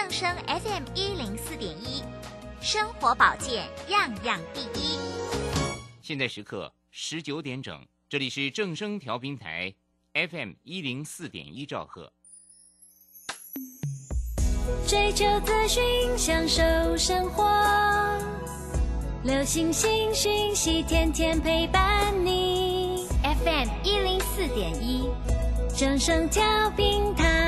正声 FM 一零四点一，生活保健样样第一。现在时刻十九点整，这里是正声调频台 FM 一零四点一兆赫。追求资讯，享受生活，流星星讯息，天天陪伴你。FM 一零四点一，正声调频台。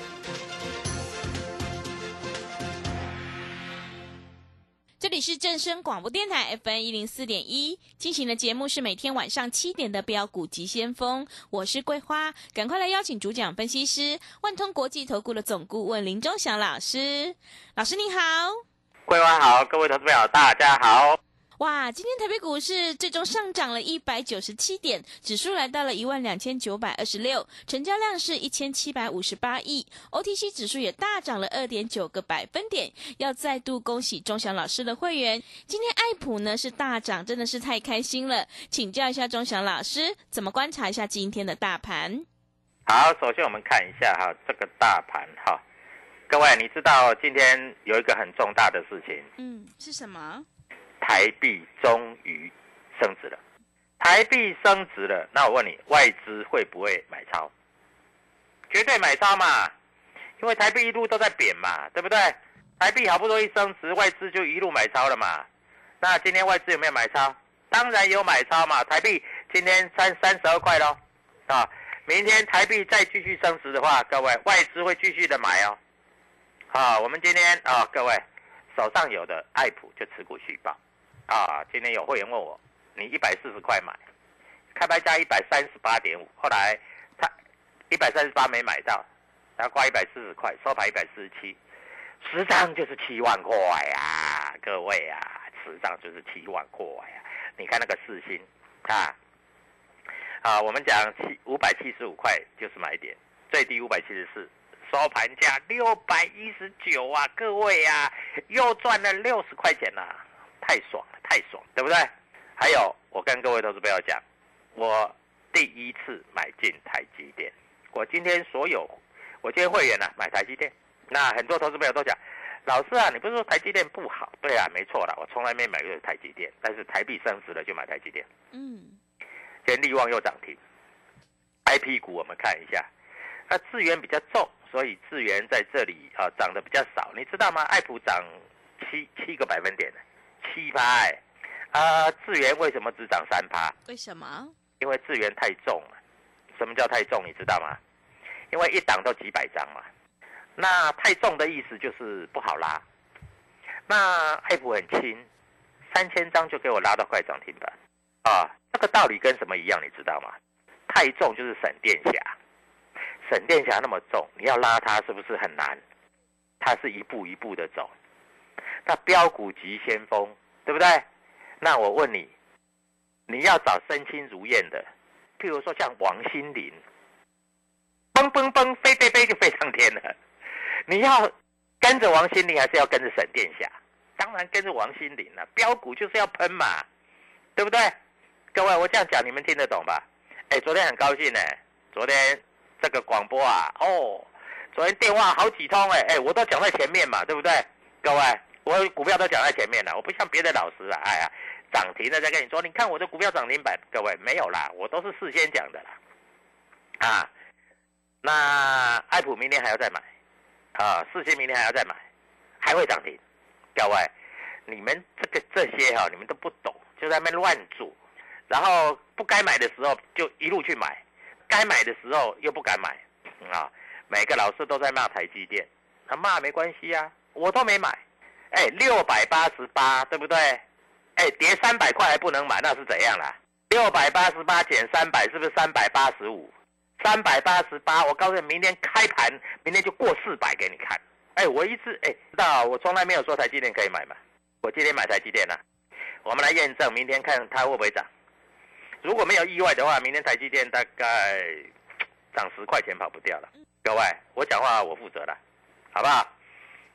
是正声广播电台 FM 一零四点一，进行的节目是每天晚上七点的标股急先锋，我是桂花，赶快来邀请主讲分析师万通国际投顾的总顾问林忠祥老师，老师你好。桂花好，各位投资朋友大家好。哇，今天台北股市最终上涨了一百九十七点，指数来到了一万两千九百二十六，成交量是一千七百五十八亿，OTC 指数也大涨了二点九个百分点。要再度恭喜钟祥老师的会员，今天爱普呢是大涨，真的是太开心了。请教一下钟祥老师，怎么观察一下今天的大盘？好，首先我们看一下哈这个大盘哈，各位你知道今天有一个很重大的事情，嗯，是什么？台币终于升值了。台币升值了，那我问你，外资会不会买超？绝对买超嘛，因为台币一路都在贬嘛，对不对？台币好不容易升值，外资就一路买超了嘛。那今天外资有没有买超？当然有买超嘛。台币今天三三十二块喽，啊，明天台币再继续升值的话，各位外资会继续的买哦。好，我们今天啊，各位手上有的爱普就持股续报。啊，今天有会员问我，你一百四十块买，开拍价一百三十八点五，后来他一百三十八没买到，他挂一百四十块，收盘一百四十七，十张就是七万块呀，各位啊，十张就是七万块呀，你看那个四星啊，啊，我们讲七五百七十五块就是买点，最低五百七十四。收盘价六百一十九啊，各位啊，又赚了六十块钱呐、啊，太爽了，太爽，对不对？还有，我跟各位投资朋友讲，我第一次买进台积电，我今天所有，我今天会员呢、啊、买台积电，那很多投资朋友都讲，老师啊，你不是说台积电不好？对啊，没错啦，我从来没买过台积电，但是台币升值了就买台积电。嗯，今天力旺又涨停，IP 股我们看一下，那资源比较重。所以资源在这里啊涨得比较少，你知道吗？爱普涨七七个百分点，七趴哎，啊智源为什么只涨三趴？为什么？因为智源太重了。什么叫太重？你知道吗？因为一档都几百张嘛。那太重的意思就是不好拉。那爱普很轻，三千张就给我拉到快涨停板啊！这个道理跟什么一样？你知道吗？太重就是闪电侠。闪电侠那么重，你要拉它是不是很难？它是一步一步的走。那标股急先锋，对不对？那我问你，你要找身轻如燕的，譬如说像王心凌，蹦蹦蹦飞飞飞就飞上天了。你要跟着王心凌，还是要跟着沈殿霞？当然跟着王心凌了、啊。标股就是要喷嘛，对不对？各位，我这样讲你们听得懂吧？哎，昨天很高兴呢、昨天。这个广播啊，哦，昨天电话好几通哎哎，我都講在前面嘛，對不對？各位，我股票都讲在前面了，我不像别的老师啊，哎呀，涨停了再跟你说，你看我的股票涨停板，各位没有啦，我都是事先讲的啦。啊，那爱普明天还要再买，啊，四星明天还要再买，还会涨停。各位，你们这个这些哈、你们都不懂，就在那乱做，然后不该买的时候就一路去买，该买的时候又不敢买，啊，每个老师都在骂台积电，他骂没关系啊，我都没买，哎，六百八十八，对不对？哎，跌三百块还不能买，那是怎样啦？六百八十八减三百，是不是三百八十五？三百八十八，我告诉你，明天开盘，明天就过四百给你看。哎，我一直哎，知道我从来没有说台积电可以买嘛，我今天买台积电了、我们来验证，明天看它会不会涨。如果没有意外的话，明天台积电大概涨十块钱跑不掉了。各位，我讲话我负责了，好不好？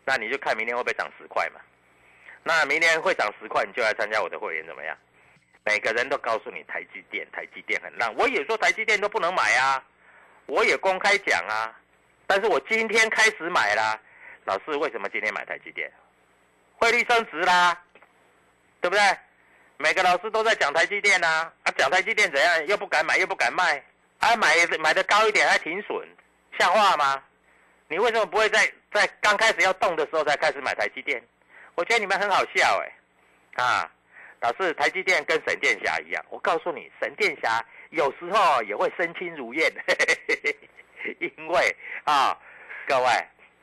那你就看明天会不会涨十块嘛。那明天会涨十块，你就来参加我的会员怎么样？每个人都告诉你台积电，台积电很烂，我也说台积电都不能买啊，我也公开讲啊，但是我今天开始买啦。老师为什么今天买台积电？汇率升值啦，对不对？每个老师都在讲台积电啊，啊，讲台积电怎样，又不敢买，又不敢卖，啊，买买的高一点还停损，像话吗？你为什么不会在在刚开始要动的时候才开始买台积电？我觉得你们很好笑哎、啊，老师，台积电跟沈殿霞一样，我告诉你，沈殿霞有时候也会身轻如燕，因为啊，各位，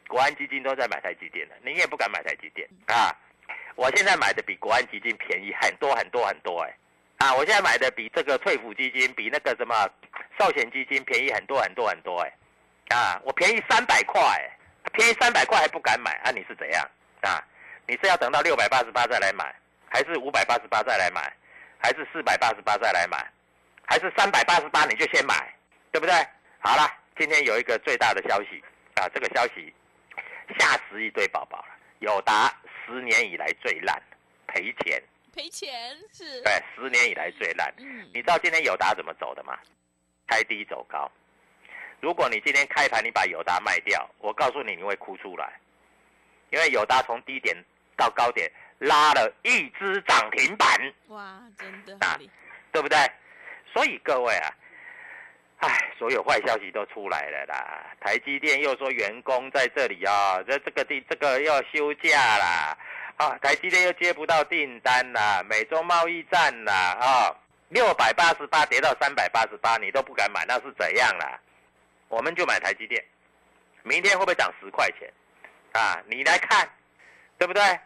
国安基金都在买台积电的，你也不敢买台积电。啊。我现在买的比国安基金便宜很多很多很多哎、啊，我现在买的比这个退抚基金，比那个什么寿险基金便宜很多很多很多哎、啊，我便宜三百块哎，便宜三百块还不敢买啊？你是怎样啊？你是要等到六百八十八再来买，还是五百八十八再来买，还是四百八十八再来买，还是三百八十八你就先买，对不对？好了，今天有一个最大的消息啊，这个消息吓死一堆宝宝了。友达十年以来最烂，赔钱，赔钱是，对，十年以来最烂。嗯你知道今天友达怎么走的吗？开低走高。如果你今天开盘你把友达卖掉，我告诉你你会哭出来，因为友达从低点到高点拉了一只涨停板，哇，真的对不对？所以各位啊，唉，所有坏消息都出来了啦。台积电又说员工在这里啊，在这个地这个要休假啦，啊，台积电又接不到订单啦，美洲贸易战啦，啊，六百八十八跌到三百八十八，你都不敢买，那是怎样啦？我们就买台积电，明天会不会涨十块钱？啊，你来看，对不对？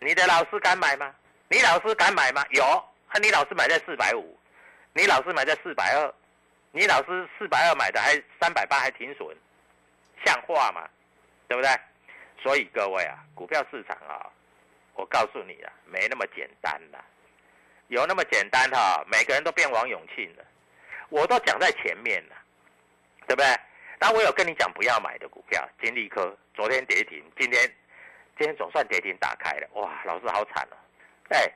你的老师敢买吗？你老师敢买吗？有，啊，你老师买在四百五，你老师买在四百二，你老师四百二买的还三百八还停损，像话吗？对不对？所以各位啊，股票市场啊，我告诉你啊，没那么简单啦。有那么简单哈、每个人都变王永庆了，我都讲在前面了，对不对？然后我有跟你讲不要买的股票，金利科昨天跌停，今天今天总算跌停打开了，哇，老师好惨哦！哎，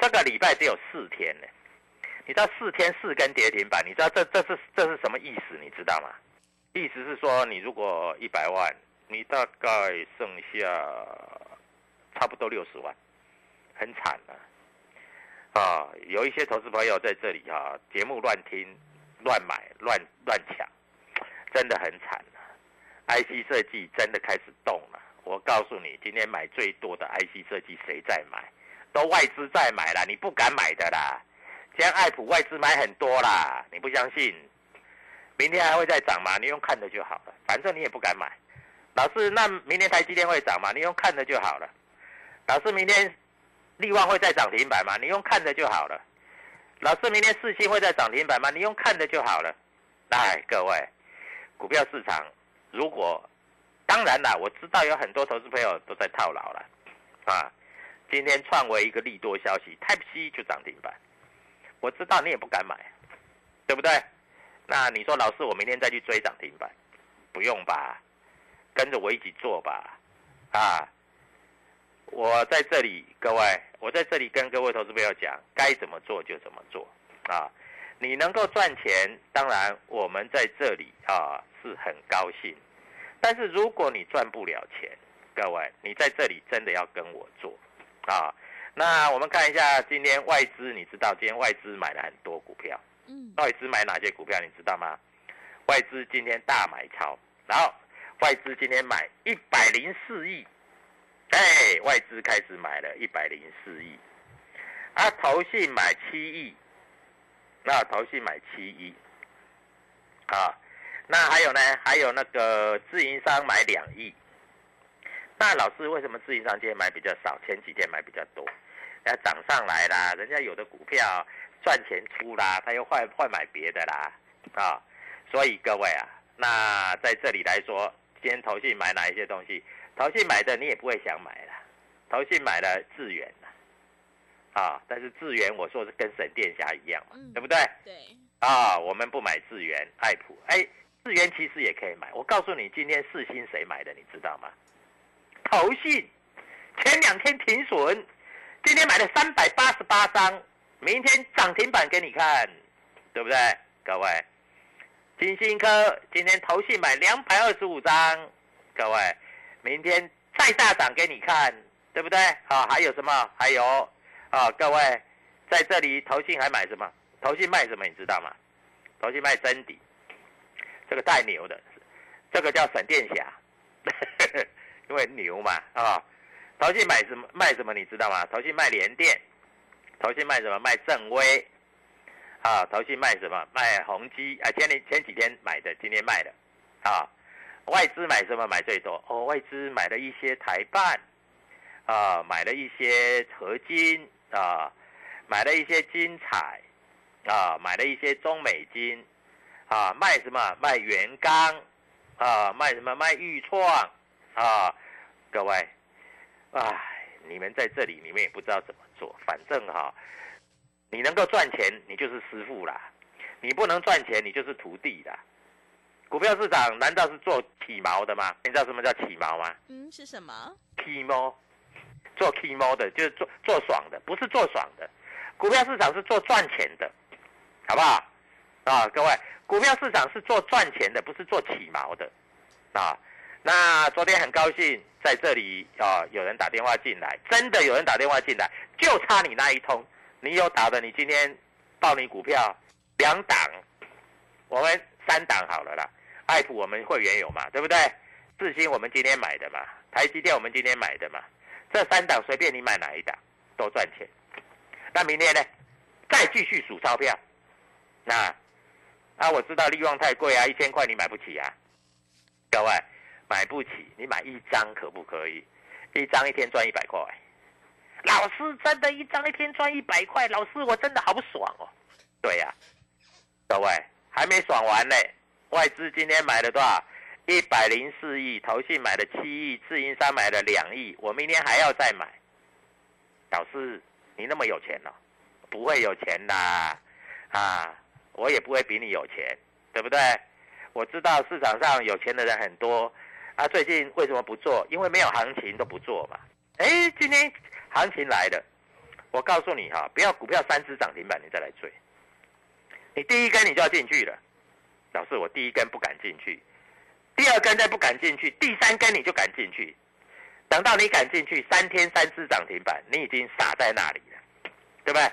这个礼拜只有四天呢，你知道四天四根跌停板，你知道这这是这是什么意思？你知道吗？意思是说，你如果一百万，你大概剩下差不多六十万，很惨啊！啊，有一些投资朋友在这里哈、节目乱听、乱买、乱乱抢，真的很惨啊。IC 设计真的开始动了。我告诉你，今天买最多的 IC 设计谁在买？都外资在买啦，你不敢买的啦。今天爱普外资买很多啦，你不相信？明天还会再涨吗？你用看的就好了，反正你也不敢买。老师，那明天台积电会涨吗？你用看的就好了。老师，明天力旺会再涨停板吗？你用看的就好了。老师，明天四星会再涨停板吗？你用看的就好了。来，各位，股票市场如果当然啦，我知道有很多投资朋友都在套牢了啊。今天创为一个利多消息，Type C 就涨停板，我知道你也不敢买，对不对？那你说老师，我明天再去追涨停板，不用吧？跟着我一起做吧，啊！我在这里，各位，我在这里跟各位投资朋友讲，该怎么做就怎么做啊！你能够赚钱，当然我们在这里啊是很高兴。但是如果你赚不了钱，各位，你在这里真的要跟我做啊！那我们看一下今天外资，你知道今天外资买了很多股票，嗯，外资买哪些股票你知道吗？外资今天大买超，然后外资今天买一百零四亿，哎，外资开始买了一百零四亿，啊，投信买七亿，那投信买七亿，啊，那还有呢？还有那个自营商买两亿。那老师为什么自营商今天买比较少？前几天买比较多，要涨上来啦，人家有的股票赚钱出啦，他又换换买别的啦，啊，所以各位啊，那在这里来说，今天投信买哪一些东西？投信买的你也不会想买啦，投信买了智远，啊，但是智源我说是跟沈殿霞一样嘛，嗯对不对？对，啊，我们不买智源、爱普，哎，智源其实也可以买。我告诉你，今天四星谁买的，你知道吗？投信前两天停损，今天买了三百八十八张，明天涨停板给你看，对不对？各位，金星科今天投信买两百二十五张，各位，明天再大涨给你看，对不对？啊，还有什么？还有啊，各位，在这里投信还买什么？投信卖什么？你知道吗？投信卖真底，这个太牛的，这个叫沈殿霞，因为牛嘛啊。投信买什么卖什么？你知道吗？投信卖联电，投信卖什么？卖正威，啊，投信卖什么？卖宏基啊，前年前几天买的，今天卖的，啊，外资买什么？买最多哦，外资买了一些台办，啊，买了一些合金啊，买了一些金彩，啊，买了一些中美金，啊，卖什么？卖元钢，啊，卖什么？卖裕创，啊，各位。唉，你们在这里，你们也不知道怎么做。反正哈，你能够赚钱，你就是师傅啦；你不能赚钱，你就是徒弟啦。股票市场难道是做起毛的吗？你知道什么叫起毛吗？嗯，是什么？起毛，做起毛的就是做做爽的，不是做爽的。股票市场是做赚钱的，好不好？啊，各位，股票市场是做赚钱的，不是做起毛的，啊。那昨天很高兴在这里啊，有人打电话进来，真的有人打电话进来，就差你那一通，你有打的，你今天报你股票两档，我们三档好了啦。爱普我们会员有嘛，对不对？四星我们今天买的嘛，台积电我们今天买的嘛，这三档随便你买哪一档都赚钱。那明天呢，再继续数钞票，那啊我知道利旺太贵啊，一千块你买不起啊，各位。买不起，你买一张可不可以？一张一天赚一百块，老师真的，一张一天赚一百块，老师我真的好爽哦。对呀、各位还没爽完呢，外资今天买了多少？一百零四亿，投信买了七亿，自营商买了两亿，我明天还要再买。老师，你那么有钱哦？不会有钱的啊，我也不会比你有钱，对不对？我知道市场上有钱的人很多。啊，最近为什么不做？因为没有行情都不做嘛。哎，今天行情来了，我告诉你哈，不要股票三只涨停板你再来追，你第一根你就要进去了。老师，我第一根不敢进去，第二根再不敢进去，第三根你就敢进去。等到你敢进去，三天三只涨停板，你已经傻在那里了，对不对？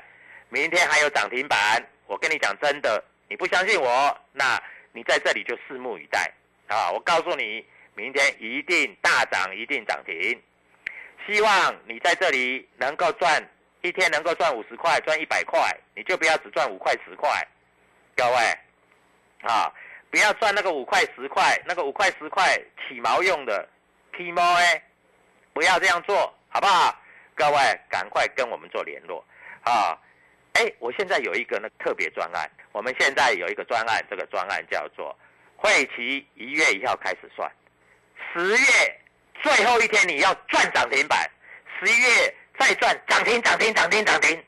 明天还有涨停板，我跟你讲真的，你不相信我，那你在这里就拭目以待啊！我告诉你。明天一定大涨，一定涨停。希望你在这里能够赚一天能够赚五十块，赚一百块，你就不要只赚五块十块。各位，啊，不要赚那个五块十块，那个五块十块起毛用的，起毛哎，不要这样做，好不好？各位，赶快跟我们做联络啊！哎，我现在有一个呢特别专案，我们现在有一个专案，这个专案叫做会期一月一号开始算。十月最后一天你要赚涨停板，十一月再赚涨停涨停涨停涨停，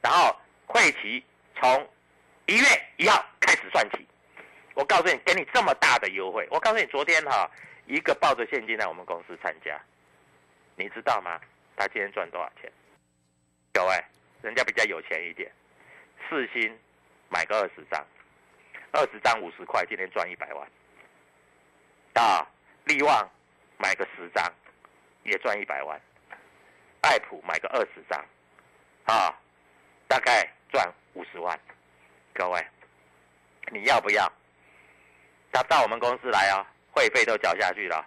然后会期从一月一号开始算起。我告诉你，给你这么大的优惠。我告诉你，昨天哈一个抱着现金来我们公司参加，你知道吗？他今天赚多少钱？各位，人家比较有钱一点，四星买个二十张，二十张五十块，今天赚一百万，啊！利旺买个十张，也赚一百万；爱普买个二十张，啊，大概赚五十万。各位，你要不要？他到我们公司来啊，会费都缴下去了，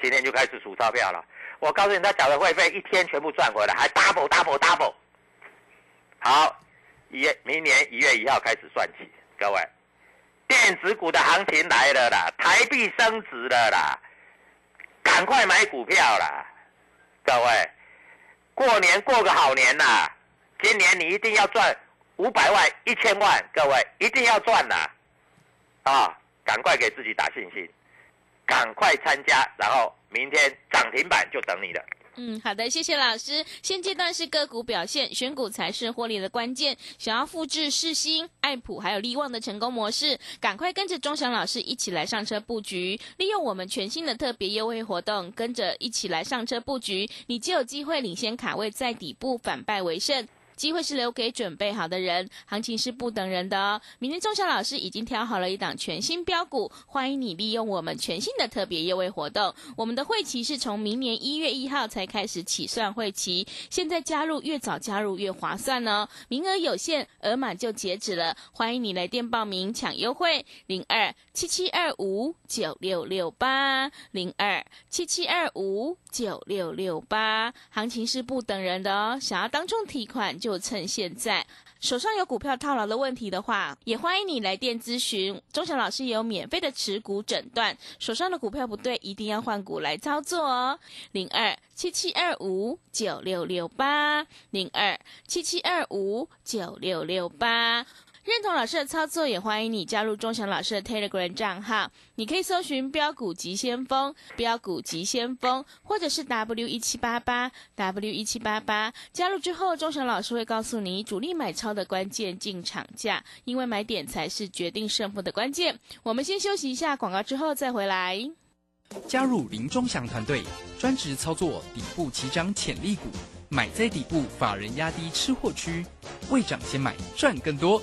今天就开始数钞票了。我告诉你，他缴的会费一天全部赚回来，还 double double double。好，一月明年一月一号开始算起，各位，电子股的行情来了啦，台币升值了啦，赶快买股票啦，各位，过年过个好年呐，今年你一定要赚五百万、一千万，各位一定要赚呐，啊！赶快给自己打信心，赶快参加，然后明天涨停板就等你了。嗯，好的，谢谢老师。现阶段是个股表现，选股才是获利的关键。想要复制世新、爱普还有利旺的成功模式，赶快跟着钟祥老师一起来上车布局，利用我们全新的特别优惠活动，跟着一起来上车布局，你就有机会领先卡位在底部，反败为胜。机会是留给准备好的人，行情是不等人的哦。明天钟晓老师已经挑好了一档全新标股，欢迎你利用我们全新的特别优惠活动。我们的会期是从明年一月一号才开始起算会期，现在加入越早加入越划算哦。名额有限，额满就截止了，欢迎你来电报名抢优惠，零二七七二五九六六八零二七七二五九六六八。行情是不等人的哦，想要当众提款就。就趁现在手上有股票套牢的问题的话，也欢迎你来电咨询。钟祥老师也有免费的持股诊断，手上的股票不对，一定要换股来操作哦。零二七七二五九六六八，零二七七二五九六六八。认同老师的操作，也欢迎你加入钟祥老师的 Telegram 账号。你可以搜寻“标股急先锋”、“标股急先锋”，或者是 W 一七八八 W 一七八八。加入之后，钟祥老师会告诉你主力买超的关键进场价，因为买点才是决定胜负的关键。我们先休息一下广告，之后再回来。加入林钟祥团队，专职操作底部起涨潜力股，买在底部，法人压低吃货区，未涨先买赚更多。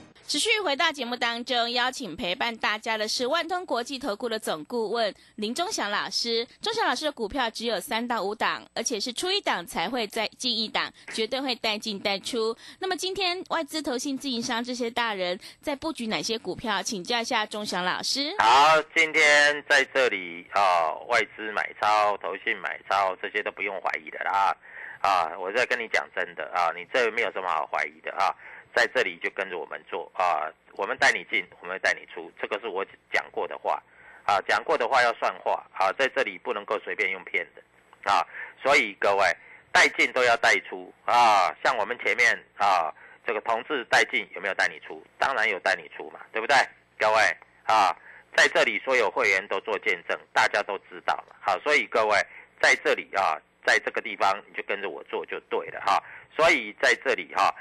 持续回到节目当中，邀请陪伴大家的是万通国际投顾的总顾问林忠祥老师。忠祥老师的股票只有三到五档，而且是出一档才会再进一档，绝对会带进带出。那么今天外资、投信、自营商这些大人在布局哪些股票？请教一下忠祥老师。好，今天在这里啊，外资买超、投信买超，这些都不用怀疑的啦。啊，我在跟你讲真的啊，你这没有什么好怀疑的啊。在这里就跟着我们做啊，我们带你进，我们带你出，这个是我讲过的话，啊，讲过的话要算话，啊，在这里不能够随便用骗的，啊，所以各位带进都要带出啊，像我们前面啊，这个同志带进有没有带你出？当然有带你出嘛，对不对？各位啊，在这里所有会员都做见证，大家都知道了，好，所以各位在这里啊，在这个地方你就跟着我做就对了哈，所以在这里哈。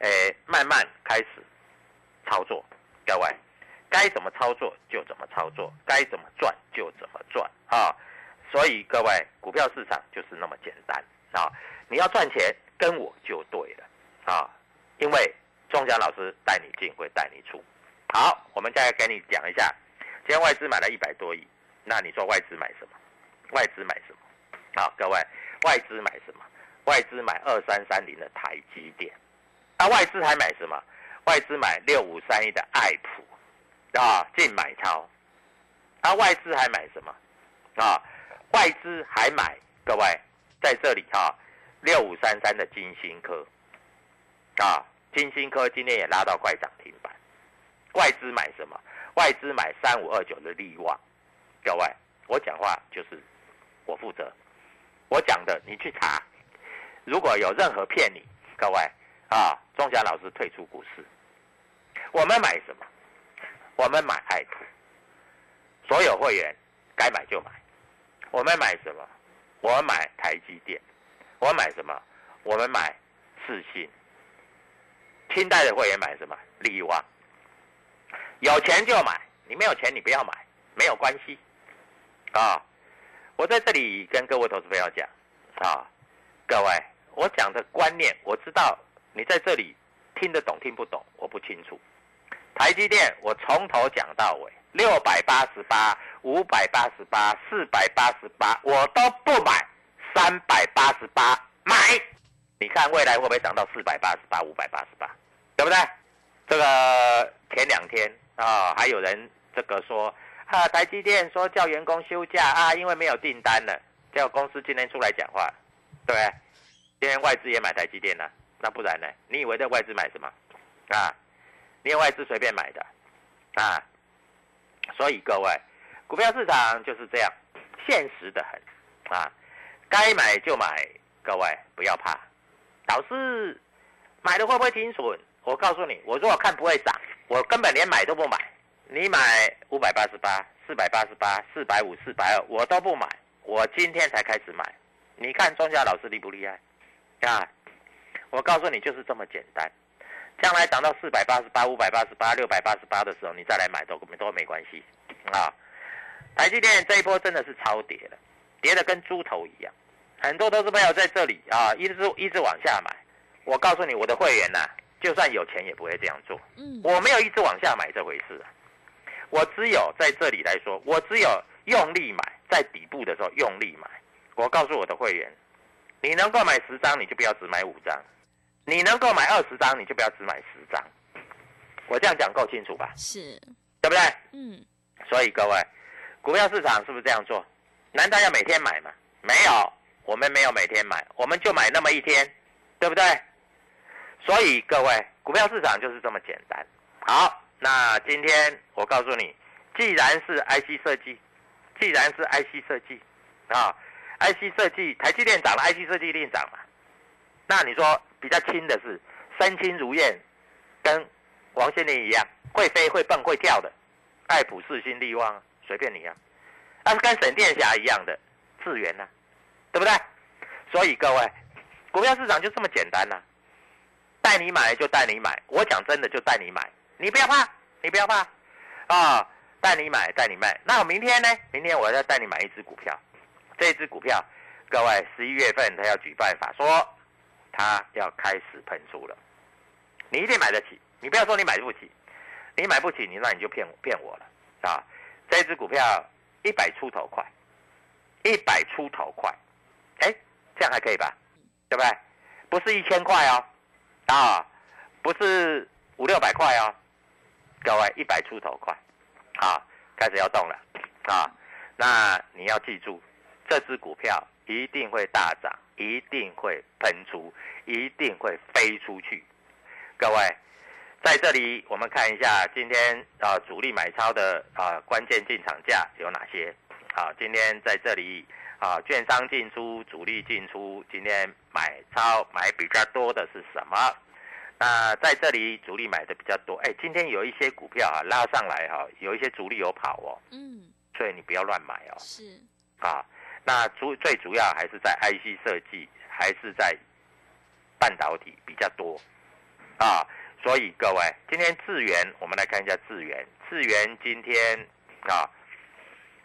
诶，慢慢开始操作，各位，该怎么操作就怎么操作，该怎么赚就怎么赚啊！所以各位，股票市场就是那么简单啊！你要赚钱，跟我就对了啊！因为庄家老师带你进，会带你出。好，我们再跟你讲一下，今天外资买了一百多亿，那你说外资买什么？外资买什么？好，各位，外资买什么？外资买二三三零的台积电。那外资还买什么？外资买六五三一的爱普，啊，净买超。那外资还买什么？啊，外资还买各位在这里哈，六五三三的金星科，啊，金星科今天也拉到快涨停板。外资买什么？外资买三五二九的利旺。各位，我讲话就是我负责，我讲的你去查，如果有任何骗你，各位。啊，钟祥老师退出股市，我们买什么？我们买爱普，所有会员该买就买。我们买什么？我们买台积电。我买什么？我们买四信。清代的会员买什么？利旺。有钱就买，你没有钱你不要买，没有关系。啊，我在这里跟各位投资朋友讲啊，各位，我讲的观念，我知道你在这里听得懂听不懂，我不清楚。台积电，我从头讲到尾，六百八十八、五百八十八、四百八十八，我都不买，三百八十八买。你看未来会不会涨到四百八十八、五百八十八，对不对？这个前两天啊，还有人这个说啊，台积电说叫员工休假啊，因为没有订单了，叫公司今天出来讲话，对不对？今天外资也买台积电了，那不然呢？你以为在外资买什么啊？你有外资随便买的啊？所以各位，股票市场就是这样，现实的很啊，该买就买，各位不要怕。老师买的会不会停损？我告诉你，我如果看不会涨，我根本连买都不买。你买五百八十八、四百八十八、四百五、四百二，我都不买。我今天才开始买。你看庄家老师厉不厉害？啊，我告诉你就是这么简单。将来涨到四百八十八、五百八十八、六百八十八的时候，你再来买都都没关系啊。台积电这一波真的是超跌了，跌的跟猪头一样。很多都是朋友在这里啊，一直一直往下买。我告诉你，我的会员呐、就算有钱也不会这样做。嗯，我没有一直往下买这回事、啊，我只有在这里来说，我只有用力买，在底部的时候用力买。我告诉我的会员，你能够买十张，你就不要只买五张；你能够买二十张，你就不要只买十张。我这样讲够清楚吧？是，对不对？嗯，所以各位，股票市场是不是这样做？难道要每天买吗？没有，我们没有每天买，我们就买那么一天，对不对？所以各位，股票市场就是这么简单。好，那今天我告诉你，既然是 IC 设计，既然是 IC 设计啊，IC 设计，台积电涨了，IC 设计一定涨嘛。那你说比较轻的是身轻如燕，跟王心凌一样，会飞会蹦会跳的，爱普世新力旺，随便你啊。那是跟沈殿霞一样的智源呐、对不对？所以各位，股票市场就这么简单呐、带你买就带你买，我讲真的就带你买，你不要怕，你不要怕啊、带你买带你卖。那我明天呢？明天我要带你买一只股票，这只股票，各位十一月份他要举办法说，他要开始喷出了，你一定买得起，你不要说你买不起，你买不起，你那你就骗骗我了啊！这只股票一百出头块，一百出头块，哎，这样还可以吧？对不对？不是一千块哦，啊，不是五六百块哦，各位一百出头块，啊，开始要动了啊！那你要记住，这只股票一定会大涨，一定会喷出，一定会飞出去。各位，在这里我们看一下今天啊主力买超的啊关键进场价有哪些？啊，今天在这里啊券商进出，主力进出，今天买超买比较多的是什么？那在这里主力买的比较多，哎，今天有一些股票啊拉上来哈、有一些主力有跑哦，嗯，所以你不要乱买哦。是，啊，那主最主要还是在 IC 设计，还是在半导体比较多啊。所以各位，今天智源，我们来看一下智源。智源今天啊，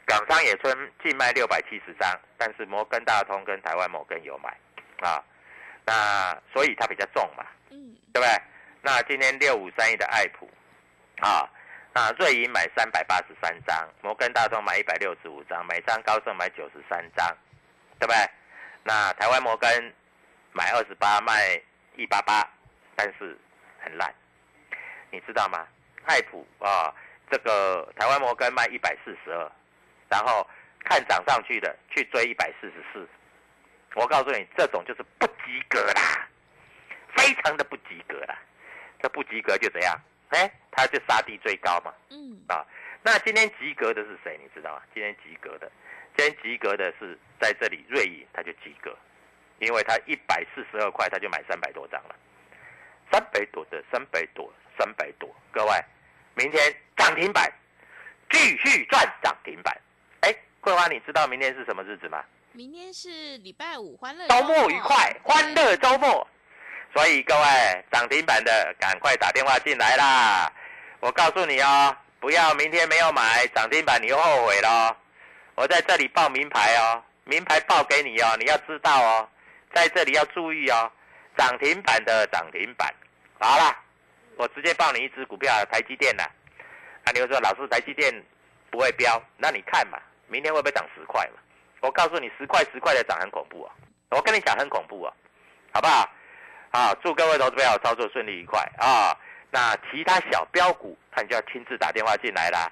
港商野村净卖六百七十张，但是摩根大通跟台湾摩根有买啊。那所以它比较重嘛，嗯，对不对？那今天六五三一的爱普啊，那瑞银买三百八十三张，摩根大通买一百六十五张，美商高盛买九十三张，对不对？那台湾摩根买二十八，卖一八八，但是很烂，你知道吗？爱普啊，这个台湾摩根卖一百四十二，然后看涨上去的去追一百四十四，我告诉你，这种就是不及格啦，非常的不及格啦。这不及格就怎样？哎，他就杀低最高嘛。嗯，啊，那今天及格的是谁？你知道吗？今天及格的，今天及格的是在这里瑞银，他就及格，因为他一百四十二块，他就买三百多张了，三百多的，三百多，三百多。各位，明天涨停板，继续赚涨停板。哎，桂花，你知道明天是什么日子吗？明天是礼拜五，欢乐周末愉快，欢乐周末。所以各位涨停板的，赶快打电话进来啦！我告诉你哦，不要明天没有买涨停板，你又后悔咯。我在这里报名牌哦，名牌报给你哦，你要知道哦，在这里要注意哦，涨停板的涨停板。好了，我直接报你一只股票，台积电的。啊，你会说老师台积电不会飙，那你看嘛，明天会不会涨十块嘛？我告诉你，十块十块的涨很恐怖啊！我跟你讲很恐怖啊，好不好？啊，祝各位投资朋友操作顺利愉快啊！那其他小标股，那你就要亲自打电话进来啦。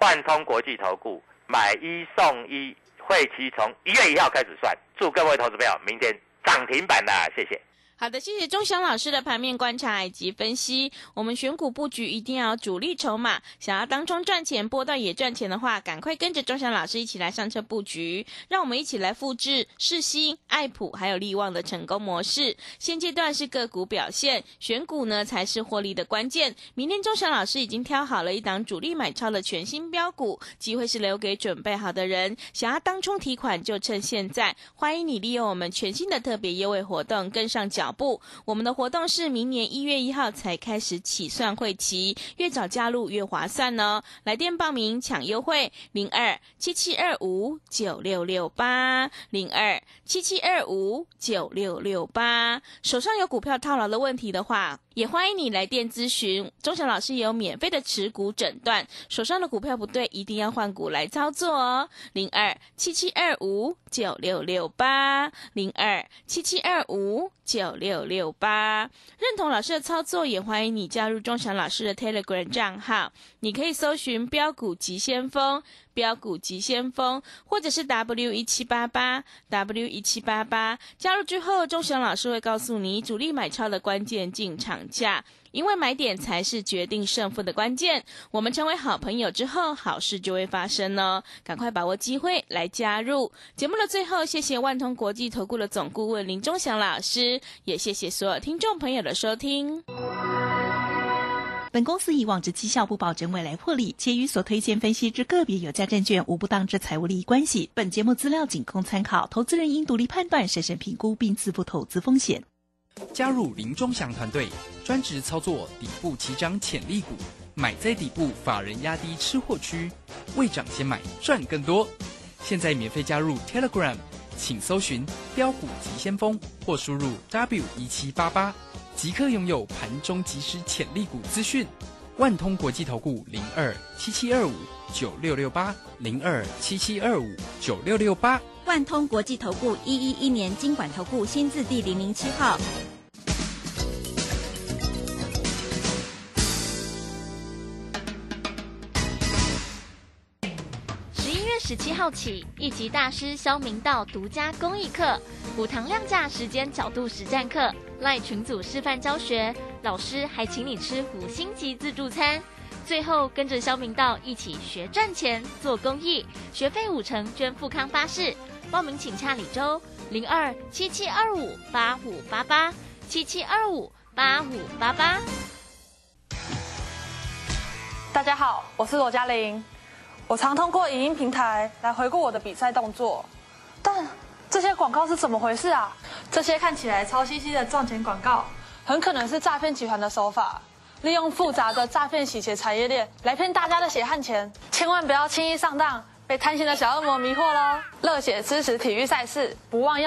万通国际投顾买一送一，会期从一月一号开始算。祝各位投资朋友明天涨停板啦！谢谢。好的，谢谢钟祥老师的盘面观察以及分析。我们选股布局一定要主力筹码，想要当中赚钱、波段也赚钱的话，赶快跟着钟祥老师一起来上车布局。让我们一起来复制世新、爱普还有利旺的成功模式。现阶段是个股表现，选股呢才是获利的关键。明天钟祥老师已经挑好了一档主力买超的全新标股，机会是留给准备好的人。想要当冲提款就趁现在，欢迎你利用我们全新的特别优惠活动跟上脚。脚步，我们的活动是明年一月一号才开始起算会期，越早加入越划算哦。来电报名抢优惠，零二七七二五九六六八，零二七七二五九六六八。手上有股票套牢的问题的话，也欢迎你来电咨询。钟祥老师有免费的持股诊断，手上的股票不对，一定要换股来操作哦。零二七七二五九六六八，零二七七二五九六六八。认同老师的操作，也欢迎你加入钟祥老师的 Telegram 账号，你可以搜寻标股急先锋。标股急先锋，或者是 W 一七八八 W 一七八八，加入之后，钟祥老师会告诉你主力买超的关键进场价，因为买点才是决定胜负的关键。我们成为好朋友之后，好事就会发生哦！赶快把握机会来加入节目的最后，谢谢万通国际投顾的总顾问林忠祥老师，也谢谢所有听众朋友的收听。本公司以往之绩效不保证未来获利，且与所推荐分析之个别有价证券无不当之财务利益关系。本节目资料仅供参考，投资人应独立判断、审慎评估并自负投资风险。加入林中祥团队，专职操作底部起涨潜力股，买在底部，法人压低吃货区，未涨先买赚更多。现在免费加入 Telegram，请搜寻标股急先锋或输入 W 一七八八。即刻拥有盘中即时潜力股资讯，万通国际投顾零二七七二五九六六八零二七七二五九六六八，万通国际投顾一一一年经管投顾新字第零零七号。十一月十七号起，一级大师肖明道独家公益课，五堂量价时间角度实战课。赖群组示范教学，老师还请你吃五星级自助餐。最后跟着肖明道一起学赚钱、做公益，学费五成捐富康巴士。报名请洽李周零二七七二五八五八八七七二五八五八八。大家好，我是罗嘉玲。我常通过影音平台来回顾我的比赛动作，但这些广告是怎么回事啊？这些看起来超兮兮的赚钱广告，很可能是诈骗集团的手法，利用复杂的诈骗洗钱产业链来骗大家的血汗钱。千万不要轻易上当，被贪心的小恶魔迷惑喽！热血支持体育赛事，不忘要。